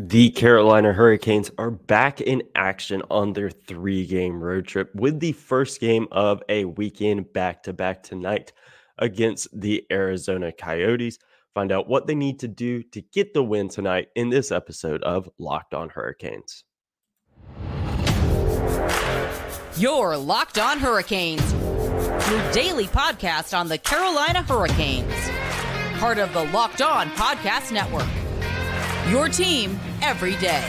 The Carolina Hurricanes are back in action on their three game road trip with the first game of a weekend back to back tonight against the Arizona Coyotes. Find out what they need to do to get the win tonight in this episode of Locked On Hurricanes. Your Locked On Hurricanes, your daily podcast on the Carolina Hurricanes, part of the Locked On Podcast Network. Your team every day.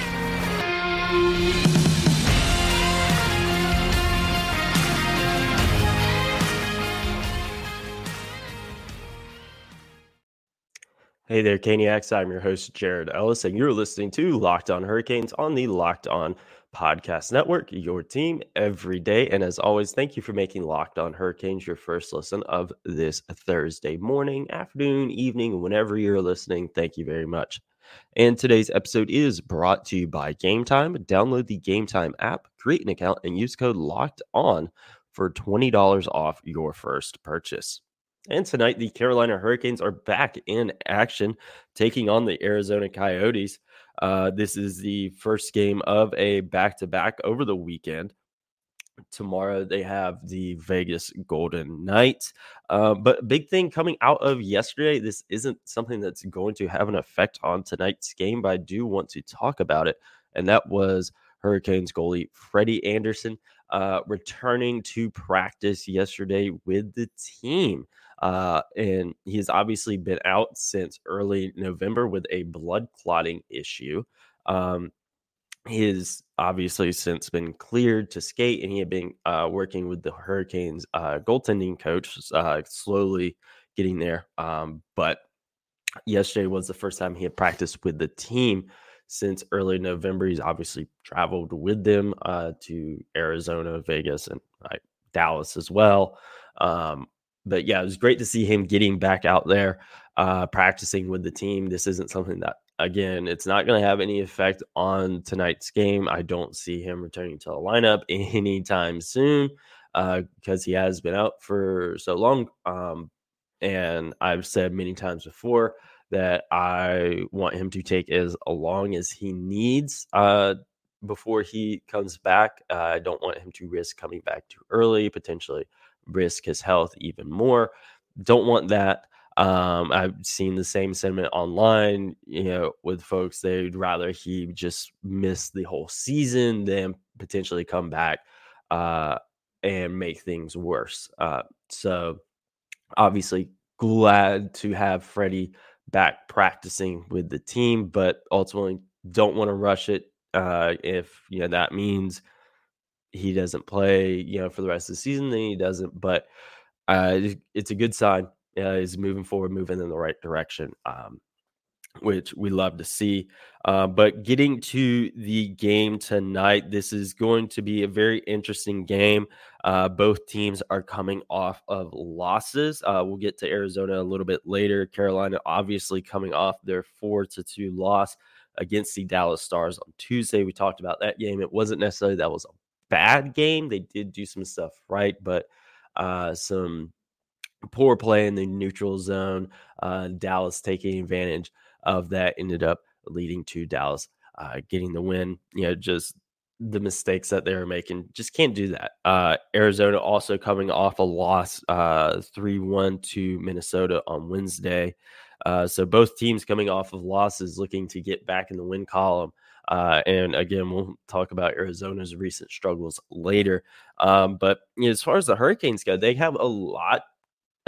Hey there, Caniacs. I'm your host, Jared Ellis, and you're listening to Locked On Hurricanes on the Locked On Podcast Network, your team every day. And as always, thank you for making Locked On Hurricanes your first listen of this Thursday morning, afternoon, evening, whenever you're listening. Thank you very much. And today's episode is brought to you by Game Time. Download the Game Time app, create an account, and use code Locked On for $20 off your first purchase. And tonight, the Carolina Hurricanes are back in action, taking on the Arizona Coyotes. Uh, this is the first game of a back to back over the weekend. Tomorrow they have the Vegas Golden Knights. Uh, but big thing coming out of yesterday, this isn't something that's going to have an effect on tonight's game, but I do want to talk about it. And that was Hurricanes goalie Freddie Andersen uh, returning to practice yesterday with the team. Uh, and he's obviously been out since early November with a blood clotting issue. Um, he's obviously since been cleared to skate, and he had been uh, working with the Hurricanes uh, goaltending coach, uh, slowly getting there. Um, but yesterday was the first time he had practiced with the team since early November. He's obviously traveled with them uh, to Arizona, Vegas, and Dallas as well. Um, but yeah, it was great to see him getting back out there, uh, practicing with the team. This isn't something that again, it's not going to have any effect on tonight's game. I don't see him returning to the lineup anytime soon because uh, he has been out for so long. Um, and I've said many times before that I want him to take as long as he needs uh, before he comes back. Uh, I don't want him to risk coming back too early, potentially risk his health even more. Don't want that. Um, I've seen the same sentiment online, you know, with folks. They'd rather he just miss the whole season than potentially come back uh, and make things worse. Uh, so, obviously, glad to have Freddie back practicing with the team, but ultimately don't want to rush it. Uh, if you know that means he doesn't play, you know, for the rest of the season, then he doesn't. But uh, it's a good sign uh, is moving forward, moving in the right direction, um, which we love to see. Uh, but getting to the game tonight, this is going to be a very interesting game. Uh, both teams are coming off of losses. Uh, we'll get to Arizona a little bit later. Carolina, obviously, coming off their four to two loss against the Dallas Stars on Tuesday. We talked about that game. It wasn't necessarily that was a bad game. They did do some stuff right, but uh, some poor play in the neutral zone. Uh, Dallas taking advantage of that ended up leading to Dallas uh, getting the win. You know, just the mistakes that they were making just can't do that. Uh, Arizona also coming off a loss uh, 3 1 to Minnesota on Wednesday. Uh, so both teams coming off of losses looking to get back in the win column. Uh, and again, we'll talk about Arizona's recent struggles later. Um, but you know, as far as the Hurricanes go, they have a lot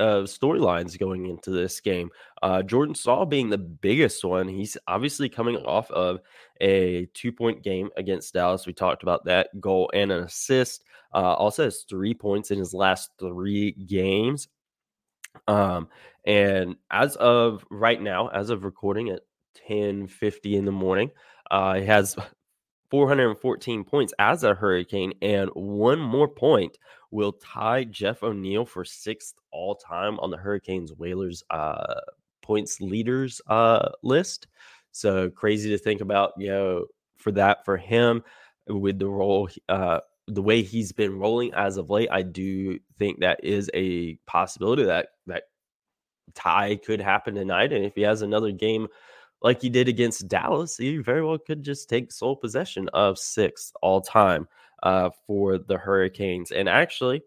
of storylines going into this game. Uh, Jordan Staal being the biggest one. He's obviously coming off of a two point game against Dallas. We talked about that goal and an assist. Uh, also has three points in his last three games. Um, and as of right now, as of recording at 10 50 in the morning, uh, he has 414 points as a Hurricane, and one more point will tie Jeff O'Neill for sixth all time on the Hurricanes Whalers uh, points leaders uh, list. So crazy to think about, you know, for that for him with the role, uh, the way he's been rolling as of late. I do think that is a possibility that that tie could happen tonight, and if he has another game like he did against Dallas, he very well could just take sole possession of sixth all time uh, for the Hurricanes. And actually,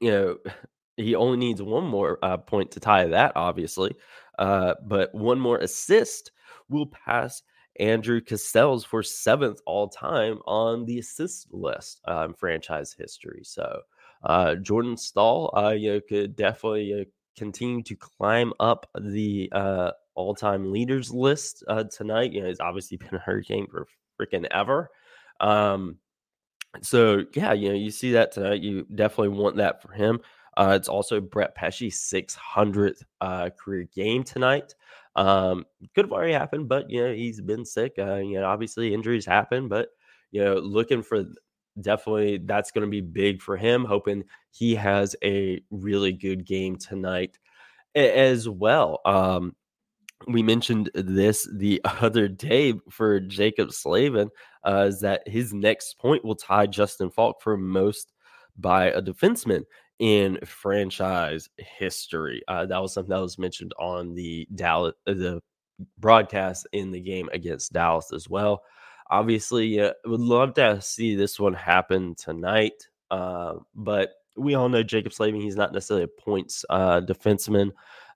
you know, he only needs one more uh, point to tie that, obviously. Uh, but one more assist will pass Andrew Cassels for seventh all time on the assist list um, franchise history. So uh, Jordan Staal, uh, you know, could definitely uh, continue to climb up the uh, all-time leaders list uh, tonight. You know, he's obviously been a Hurricane for freaking ever. Um, so yeah, you know, you see that tonight. You definitely want that for him. Uh, it's also Brett Pesce's 600th uh, career game tonight. Um, could have already happened, but you know he's been sick. Uh, you know, obviously injuries happen, but you know, looking for definitely that's going to be big for him. Hoping he has a really good game tonight as well. Um, we mentioned this the other day for Jaccob Slavin, uh, is that his next point will tie Justin Faulk for most by a defenseman in franchise history. Uh, that was something that was mentioned on the Dallas uh, the broadcast in the game against Dallas as well. Obviously, uh, would love to see this one happen tonight, uh, but we all know Jaccob Slavin. He's not necessarily a points uh, defenseman,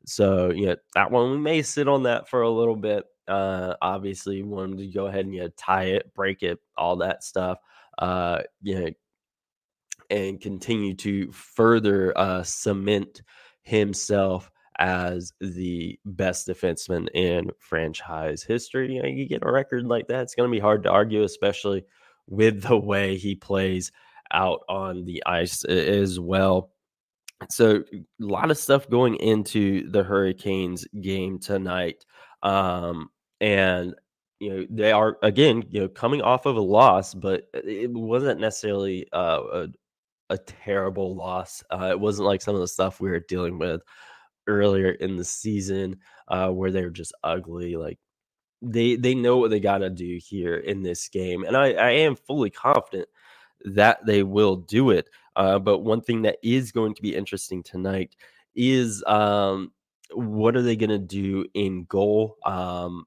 so you know that one we may sit on that for a little bit. Uh, obviously, want to go ahead and you know, tie it, break it, all that stuff. Uh, you know, and continue to further uh, cement himself as the best defenseman in franchise history. You know, you get a record like that, it's going to be hard to argue, especially with the way he plays out on the ice as well. So, a lot of stuff going into the Hurricanes game tonight. Um, and you know they are again you know coming off of a loss but it wasn't necessarily uh, a, a terrible loss. Uh, it wasn't like some of the stuff we were dealing with earlier in the season uh, where they were just ugly. Like they they know what they got to do here in this game, and I, I am fully confident that they will do it. Uh, but one thing that is going to be interesting tonight is um, what are they going to do in goal? Um,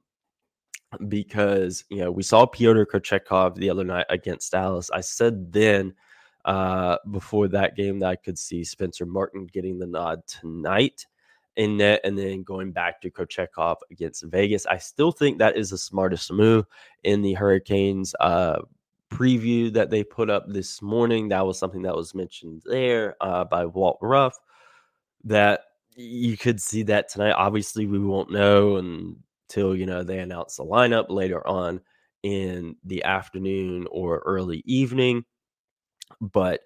because you know we saw Pyotr Kochetkov the other night against Dallas. I said then uh, before that game that I could see Spencer Martin getting the nod tonight in net and then going back to Kochetkov against Vegas. I still think that is the smartest move in the Hurricanes uh, preview that they put up this morning. That was something that was mentioned there uh, by Walt Ruff that you could see that tonight. Obviously, we won't know until you know they announce the lineup later on in the afternoon or early evening. But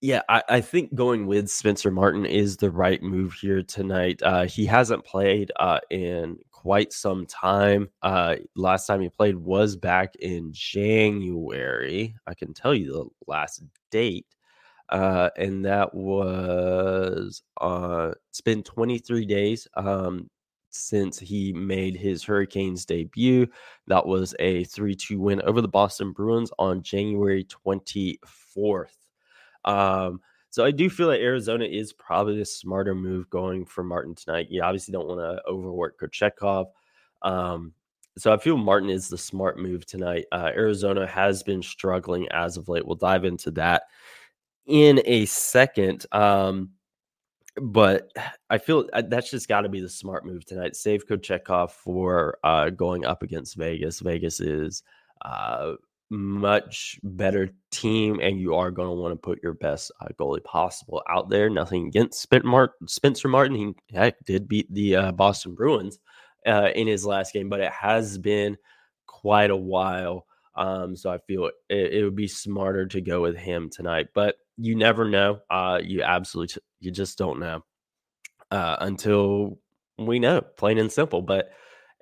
yeah, I, I, think going with Spencer Martin is the right move here tonight. Uh, he hasn't played uh, in quite some time. Uh, last time he played was back in January. I can tell you the last date. Uh, and that was uh, it's been 23 days um, since he made his Hurricanes debut. That was a 3 2 win over the Boston Bruins on January 24th. Um, so I do feel like Arizona is probably the smarter move going for Martin tonight. You obviously don't want to overwork Kochetkov. Um, so I feel Martin is the smart move tonight. Uh, Arizona has been struggling as of late. We'll dive into that in a second. Um, but I feel uh, that's just got to be the smart move tonight. Save Kochetkov for uh, going up against Vegas. Vegas is uh, much better team, and you are going to want to put your best uh, goalie possible out there. Nothing against Spencer Martin. He heck, did beat the uh, Boston Bruins uh, in his last game, but it has been quite a while. Um, so I feel it, it, would be smarter to go with him tonight. But you never know. Uh, you absolutely, you just don't know uh, until we know, plain and simple. But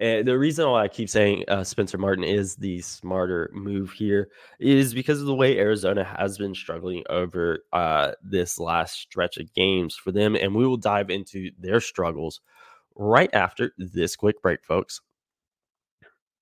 uh, the reason why I keep saying uh, Spencer Martin is the smarter move here is because of the way Arizona has been struggling over uh, this last stretch of games for them. And we will dive into their struggles right after this quick break, folks.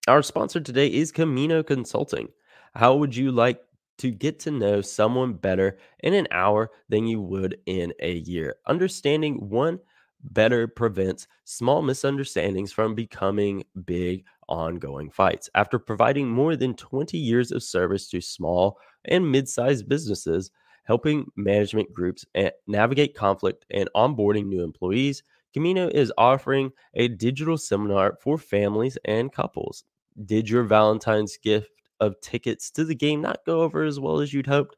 Our sponsor today is Camino Consulting. How would you like to get to know someone better in an hour than you would in a year? Understanding one better prevents small misunderstandings from becoming big ongoing fights. After providing more than 20 years of service to small and mid sized businesses, helping management groups navigate conflict and onboarding new employees, Camino is offering a digital seminar for families and couples. Did your Valentine's gift of tickets to the game not go over as well as you'd hoped?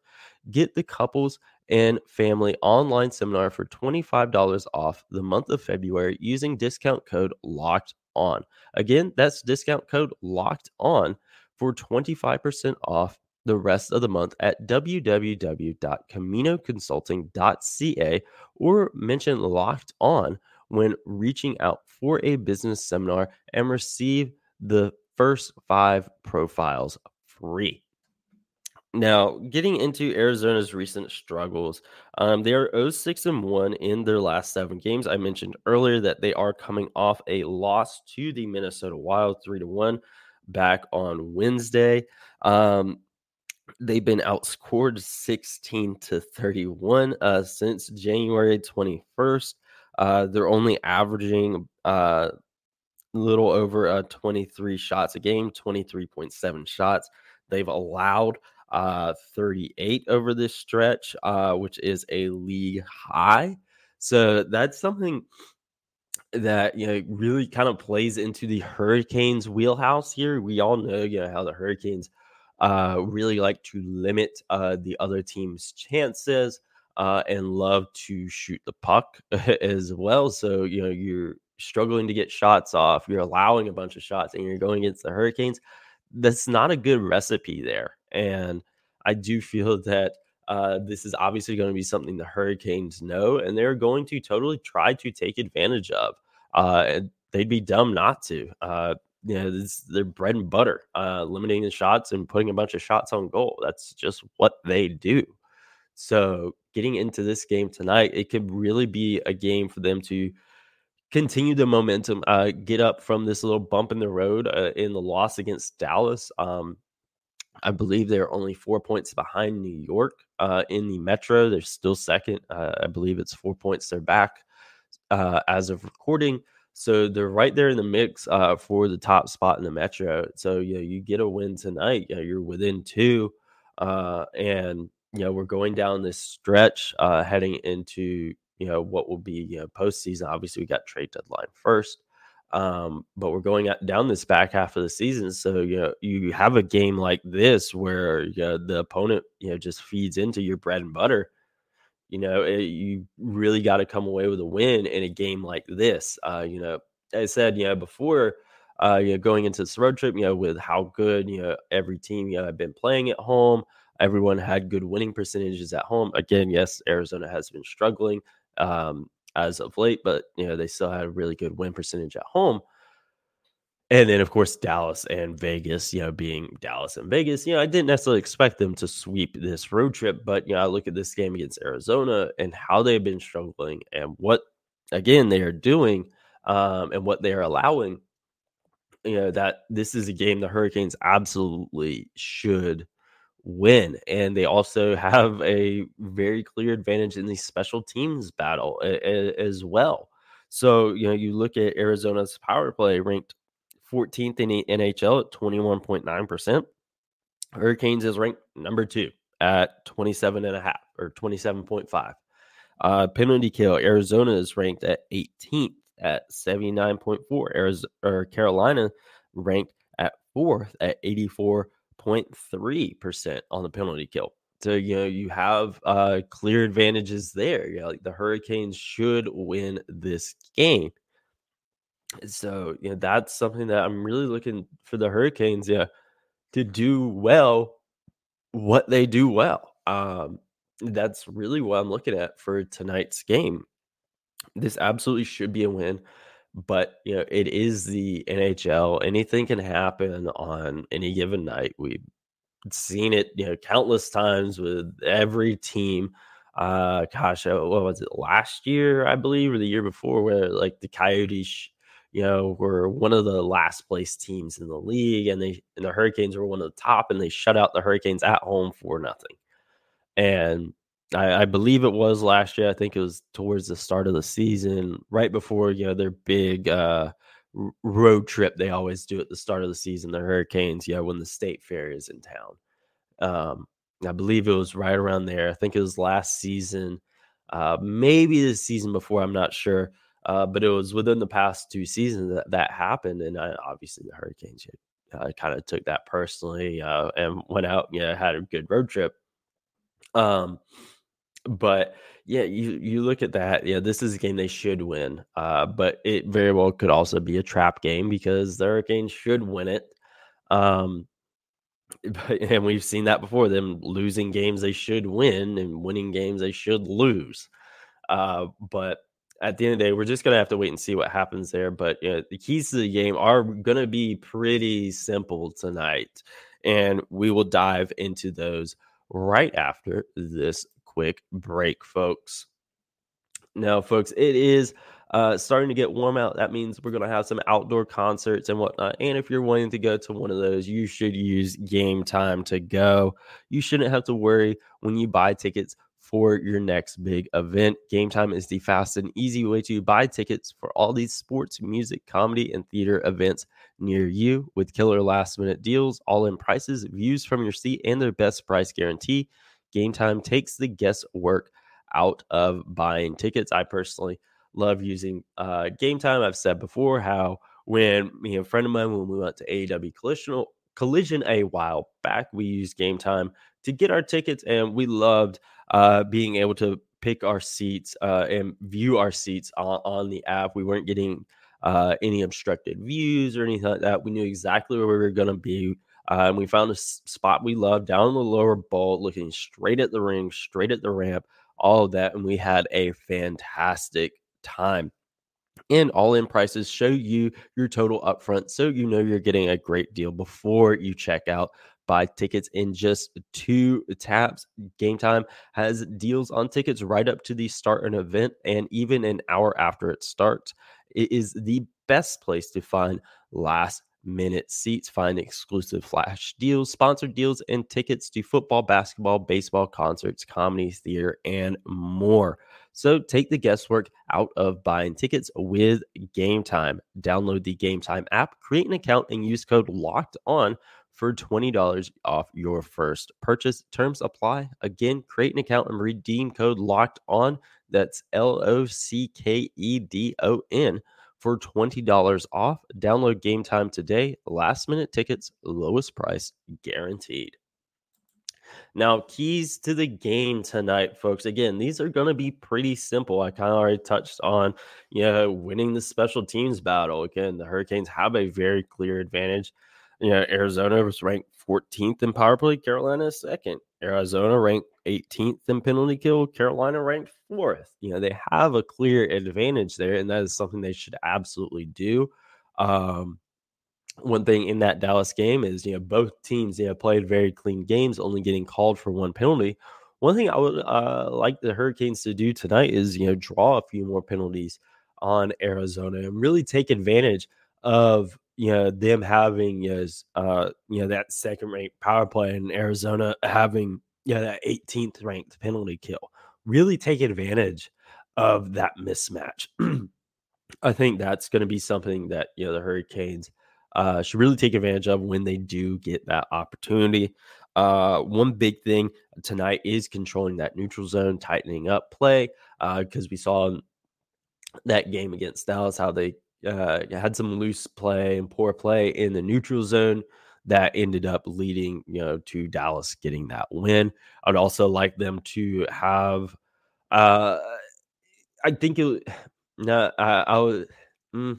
Get the couples and family online seminar for $25 off the month of February using discount code locked on. Again, that's discount code locked on for 25% off the rest of the month at www.caminoconsulting.ca or mention locked on when reaching out for a business seminar and receive the first five profiles free. Now, getting into Arizona's recent struggles, um, they are 06 and 1 in their last seven games. I mentioned earlier that they are coming off a loss to the Minnesota Wild 3 to 1 back on Wednesday. Um, they've been outscored 16 to 31 uh, since January 21st. Uh, they're only averaging uh, a little over uh, 23 shots a game, 23.7 shots. They've allowed uh, 38 over this stretch, uh, which is a league high. So that's something that you know really kind of plays into the Hurricanes' wheelhouse here. We all know you know how the Hurricanes uh, really like to limit uh, the other team's chances uh, and love to shoot the puck as well. So you know you're struggling to get shots off. You're allowing a bunch of shots, and you're going against the Hurricanes. That's not a good recipe there. And I do feel that uh, this is obviously going to be something the Hurricanes know, and they're going to totally try to take advantage of. Uh, and they'd be dumb not to. Uh, you know, this their bread and butter, uh, limiting the shots and putting a bunch of shots on goal. That's just what they do. So, getting into this game tonight, it could really be a game for them to continue the momentum, uh, get up from this little bump in the road uh, in the loss against Dallas. Um, I believe they're only four points behind New York uh, in the Metro. They're still second. Uh, I believe it's four points they're back uh, as of recording. So they're right there in the mix uh, for the top spot in the Metro. So you know, you get a win tonight. You know, you're within two, uh, and you know we're going down this stretch uh, heading into you know what will be you know postseason. Obviously, we got trade deadline first. Um, but we're going down this back half of the season. So, you know, you have a game like this where you know, the opponent, you know, just feeds into your bread and butter. You know, it, you really got to come away with a win in a game like this. Uh, you know, I said, you know, before, uh, you know, going into this road trip, you know, with how good, you know, every team, you know, had been playing at home. Everyone had good winning percentages at home. Again, yes, Arizona has been struggling. Um, as of late, but you know they still had a really good win percentage at home. And then, of course, Dallas and Vegas, you know, being Dallas and Vegas, you know, I didn't necessarily expect them to sweep this road trip, but, you know, I look at this game against Arizona and how they've been struggling and what, again, they are doing um, and what they are allowing, you know, that this is a game the Hurricanes absolutely should win. And they also have a very clear advantage in the special teams battle a, a, as well. So, you know, you look at Arizona's power play ranked 14th in the NHL at 21.9%. Hurricanes is ranked number two at 27 and a half or 27.5. Uh, penalty kill, Arizona is ranked at 18th at 79.4. Arizona or Carolina ranked at fourth at 84 0.3% on the penalty kill. So, you know, you have uh, clear advantages there. You know, like the Hurricanes should win this game. So, you know, that's something that I'm really looking for the Hurricanes, yeah, to do well what they do well. Um, that's really what I'm looking at for tonight's game. This absolutely should be a win but you know it is the NHL. Anything can happen on any given night. We've seen it, you know, countless times with every team. Uh, gosh, uh, what was it last year? I believe, or the year before, where like the Coyotes, you know, were one of the last place teams in the league, and they and the Hurricanes were one of the top, and they shut out the Hurricanes at home for nothing. And I, I, believe it was last year. I think it was towards the start of the season, right before you know their big uh, road trip they always do at the start of the season. The Hurricanes, yeah, when the state fair is in town. Um, I believe it was right around there. I think it was last season, uh, maybe the season before. I'm not sure, uh, but it was within the past two seasons that that happened. And I, obviously, the Hurricanes uh, kind of took that personally uh, and went out. Yeah, had a good road trip. Um, but yeah, you you look at that. Yeah, this is a game they should win. Uh, but it very well could also be a trap game because the Hurricanes should win it. Um, but, and we've seen that before them losing games they should win and winning games they should lose. Uh, but at the end of the day, we're just gonna have to wait and see what happens there. But you know, the keys to the game are gonna be pretty simple tonight, and we will dive into those right after this quick break, folks. Now, folks, it is uh, starting to get warm out. That means we're going to have some outdoor concerts and whatnot. And if you're wanting to go to one of those, you should use Game Time to go. You shouldn't have to worry when you buy tickets for your next big event. Game Time is the fast and easy way to buy tickets for all these sports, music, comedy, and theater events near you with killer last minute deals, all in prices, views from your seat, and their best price guarantee. Game Time takes the guesswork out of buying tickets. I personally love using uh, Game Time. I've said before how when me and a friend of mine, when we went to AEW Collision, Collision a while back, we used Game Time to get our tickets, and we loved uh, being able to pick our seats uh, and view our seats on, on, the app. We weren't getting uh, any obstructed views or anything like that. We knew exactly where we were going to be. Uh, and we found a spot we loved down the lower bowl, looking straight at the ring, straight at the ramp, all of that. And we had a fantastic time. And all in prices show you your total upfront so you know you're getting a great deal before you check out. Buy tickets in just two taps. Game Time has deals on tickets right up to the start of an event and even an hour after it starts. It is the best place to find last minute seats. Find exclusive flash deals, sponsored deals, and tickets to football, basketball, baseball, concerts, comedy, theater, and more. So take the guesswork out of buying tickets with Game Time. Download the Game Time app, create an account, and use code LOCKED ON for $20 off your first purchase. Terms apply. Again, create an account and redeem code LOCKED ON. That's L O C K E D O N for $20 off. Download Game Time today. Last minute tickets, lowest price guaranteed. Now, keys to the game tonight, folks. Again, these are going to be pretty simple. I kind of already touched on, you know, winning the special teams battle. Again, the Hurricanes have a very clear advantage. You know, Arizona was ranked 14th in power play, Carolina second. Arizona ranked 18th in penalty kill, Carolina ranked fourth. You know, they have a clear advantage there, and that is something they should absolutely do. Um, one thing in that Dallas game is, you know, both teams, you know, played very clean games, only getting called for one penalty. One thing I would uh, like the Hurricanes to do tonight is, you know, draw a few more penalties on Arizona and really take advantage of, you know, them having, know, uh, you know that second ranked power play in Arizona having, you know, that 18th ranked penalty kill. Really take advantage of that mismatch. I think that's going to be something that, you know, the Hurricanes – uh, should really take advantage of when they do get that opportunity. Uh, one big thing tonight is controlling that neutral zone, tightening up play, because uh, we saw that game against Dallas how they uh, had some loose play and poor play in the neutral zone that ended up leading, you know, to Dallas getting that win. I'd also like them to have, uh, I think it, no, I, I would, mm,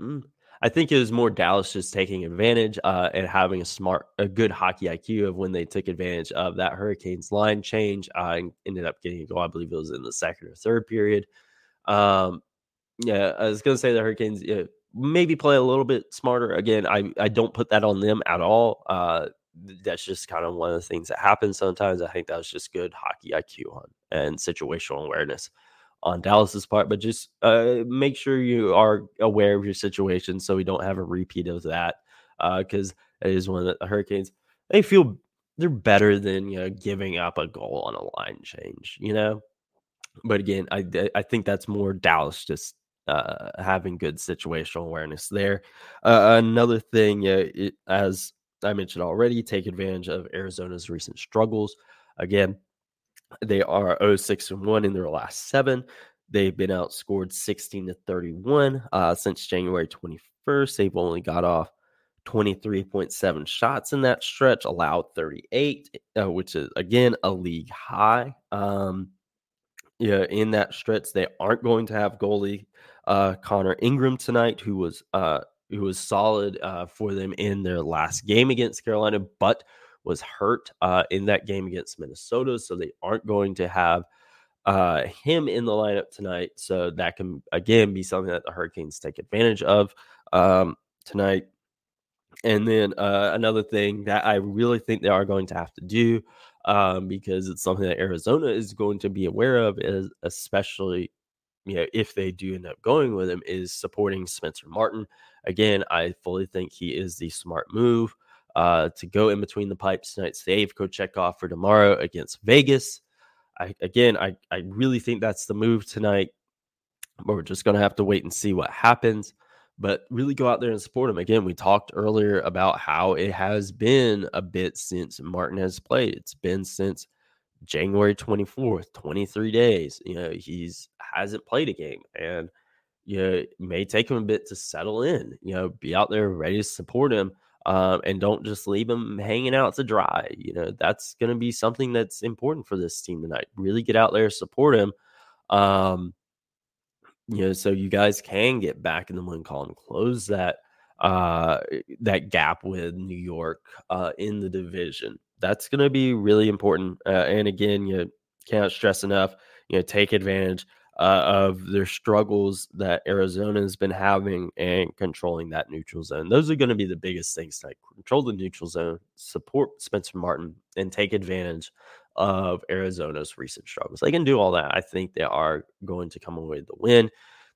mm, I think it was more Dallas just taking advantage uh, and having a smart, a good hockey IQ of when they took advantage of that Hurricanes line change uh, and ended up getting a goal. I believe it was in the second or third period. Um, yeah, I was to say the Hurricanes yeah, maybe play a little bit smarter. Again, I, I don't put that on them at all. Uh, that's just kind of one of the things that happens sometimes. I think that was just good hockey IQ on and situational awareness on Dallas's part, but just uh, make sure you are aware of your situation so we don't have a repeat of that. Because uh, it is one of the Hurricanes. They feel they're better than you know giving up a goal on a line change, you know. But again, I I think that's more Dallas just uh, having good situational awareness there. Uh, another thing, yeah, it, as I mentioned already, take advantage of Arizona's recent struggles. Again, they are 06 and 1 in their last seven. They've been outscored 16 to 31 uh, since January 21st. They've only got off 23.7 shots in that stretch, allowed 38, uh, which is again a league high. Um, yeah, in that stretch, they aren't going to have goalie uh, Connor Ingram tonight, who was uh, who was solid uh, for them in their last game against Carolina, but was hurt uh, in that game against Minnesota, so they aren't going to have uh, him in the lineup tonight. So that can again be something that the Hurricanes take advantage of um, tonight. And then uh, another thing that I really think they are going to have to do, um, because it's something that Arizona is going to be aware of, is especially you know if they do end up going with him, is supporting Spencer Martin. Again, I fully think he is the smart move uh, to go in between the pipes tonight, save Kochetkov for tomorrow against Vegas. I again, I I really think that's the move tonight. But we're just to have to wait and see what happens but really go out there and support him. Again, we talked earlier about how it has been a bit since Martin has played. It's been since January 24th, 23 days. You know, he's hasn't played a game and you know, it may take him a bit to settle in, you know, be out there ready to support him. Um, and don't just leave him hanging out to dry. You know, that's going to be something that's important for this team tonight. Really get out there, support him. Um, you know, so you guys can get back in the win column, close that uh that gap with New York uh in the division. That's going to be really important. Uh, and again, you can't stress enough, you know, take advantage uh, of their struggles that Arizona has been having and controlling that neutral zone. Those are going to be the biggest things tonight. Control the neutral zone, support Spencer Martin, and take advantage of Arizona's recent struggles. They can do all that. I think they are going to come away with the win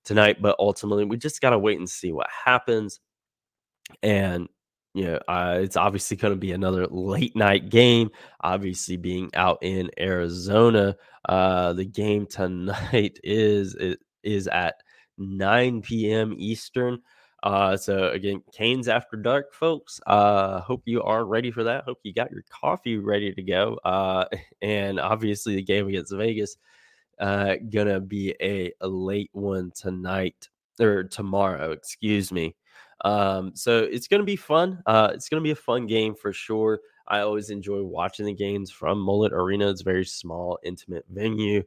tonight, but ultimately we just got to wait and see what happens. And know, uh, it's obviously going to be another late night game. Obviously, being out in Arizona, uh, the game tonight is is at 9 p.m. Eastern. Uh, so again, Canes after dark, folks. Uh, hope you are ready for that. Hope you got your coffee ready to go. Uh, and obviously the game against Vegas, uh, gonna be a, a late one tonight or tomorrow, excuse me. Um, so it's gonna be fun. Uh, it's gonna be a fun game for sure. I always enjoy watching the games from Mullet Arena. It's very small, intimate venue.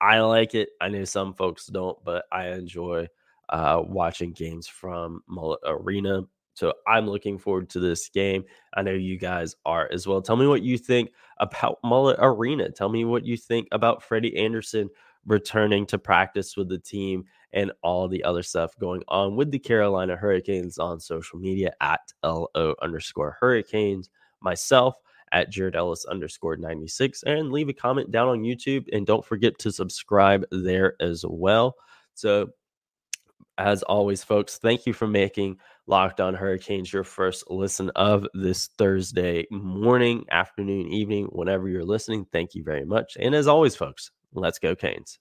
I like it. I know some folks don't, but I enjoy uh, watching games from Mullet Arena. So I'm looking forward to this game. I know you guys are as well. Tell me what you think about Mullet Arena. Tell me what you think about Freddie Andersen returning to practice with the team and all the other stuff going on with the Carolina Hurricanes on social media at LO underscore Hurricanes. Myself at Jared Ellis underscore 96 and leave a comment down on YouTube. And don't forget to subscribe there as well. So as always, folks, thank you for making Locked On Hurricanes your first listen of this Thursday morning, afternoon, evening, whenever you're listening. Thank you very much. And as always, folks, let's go, Canes.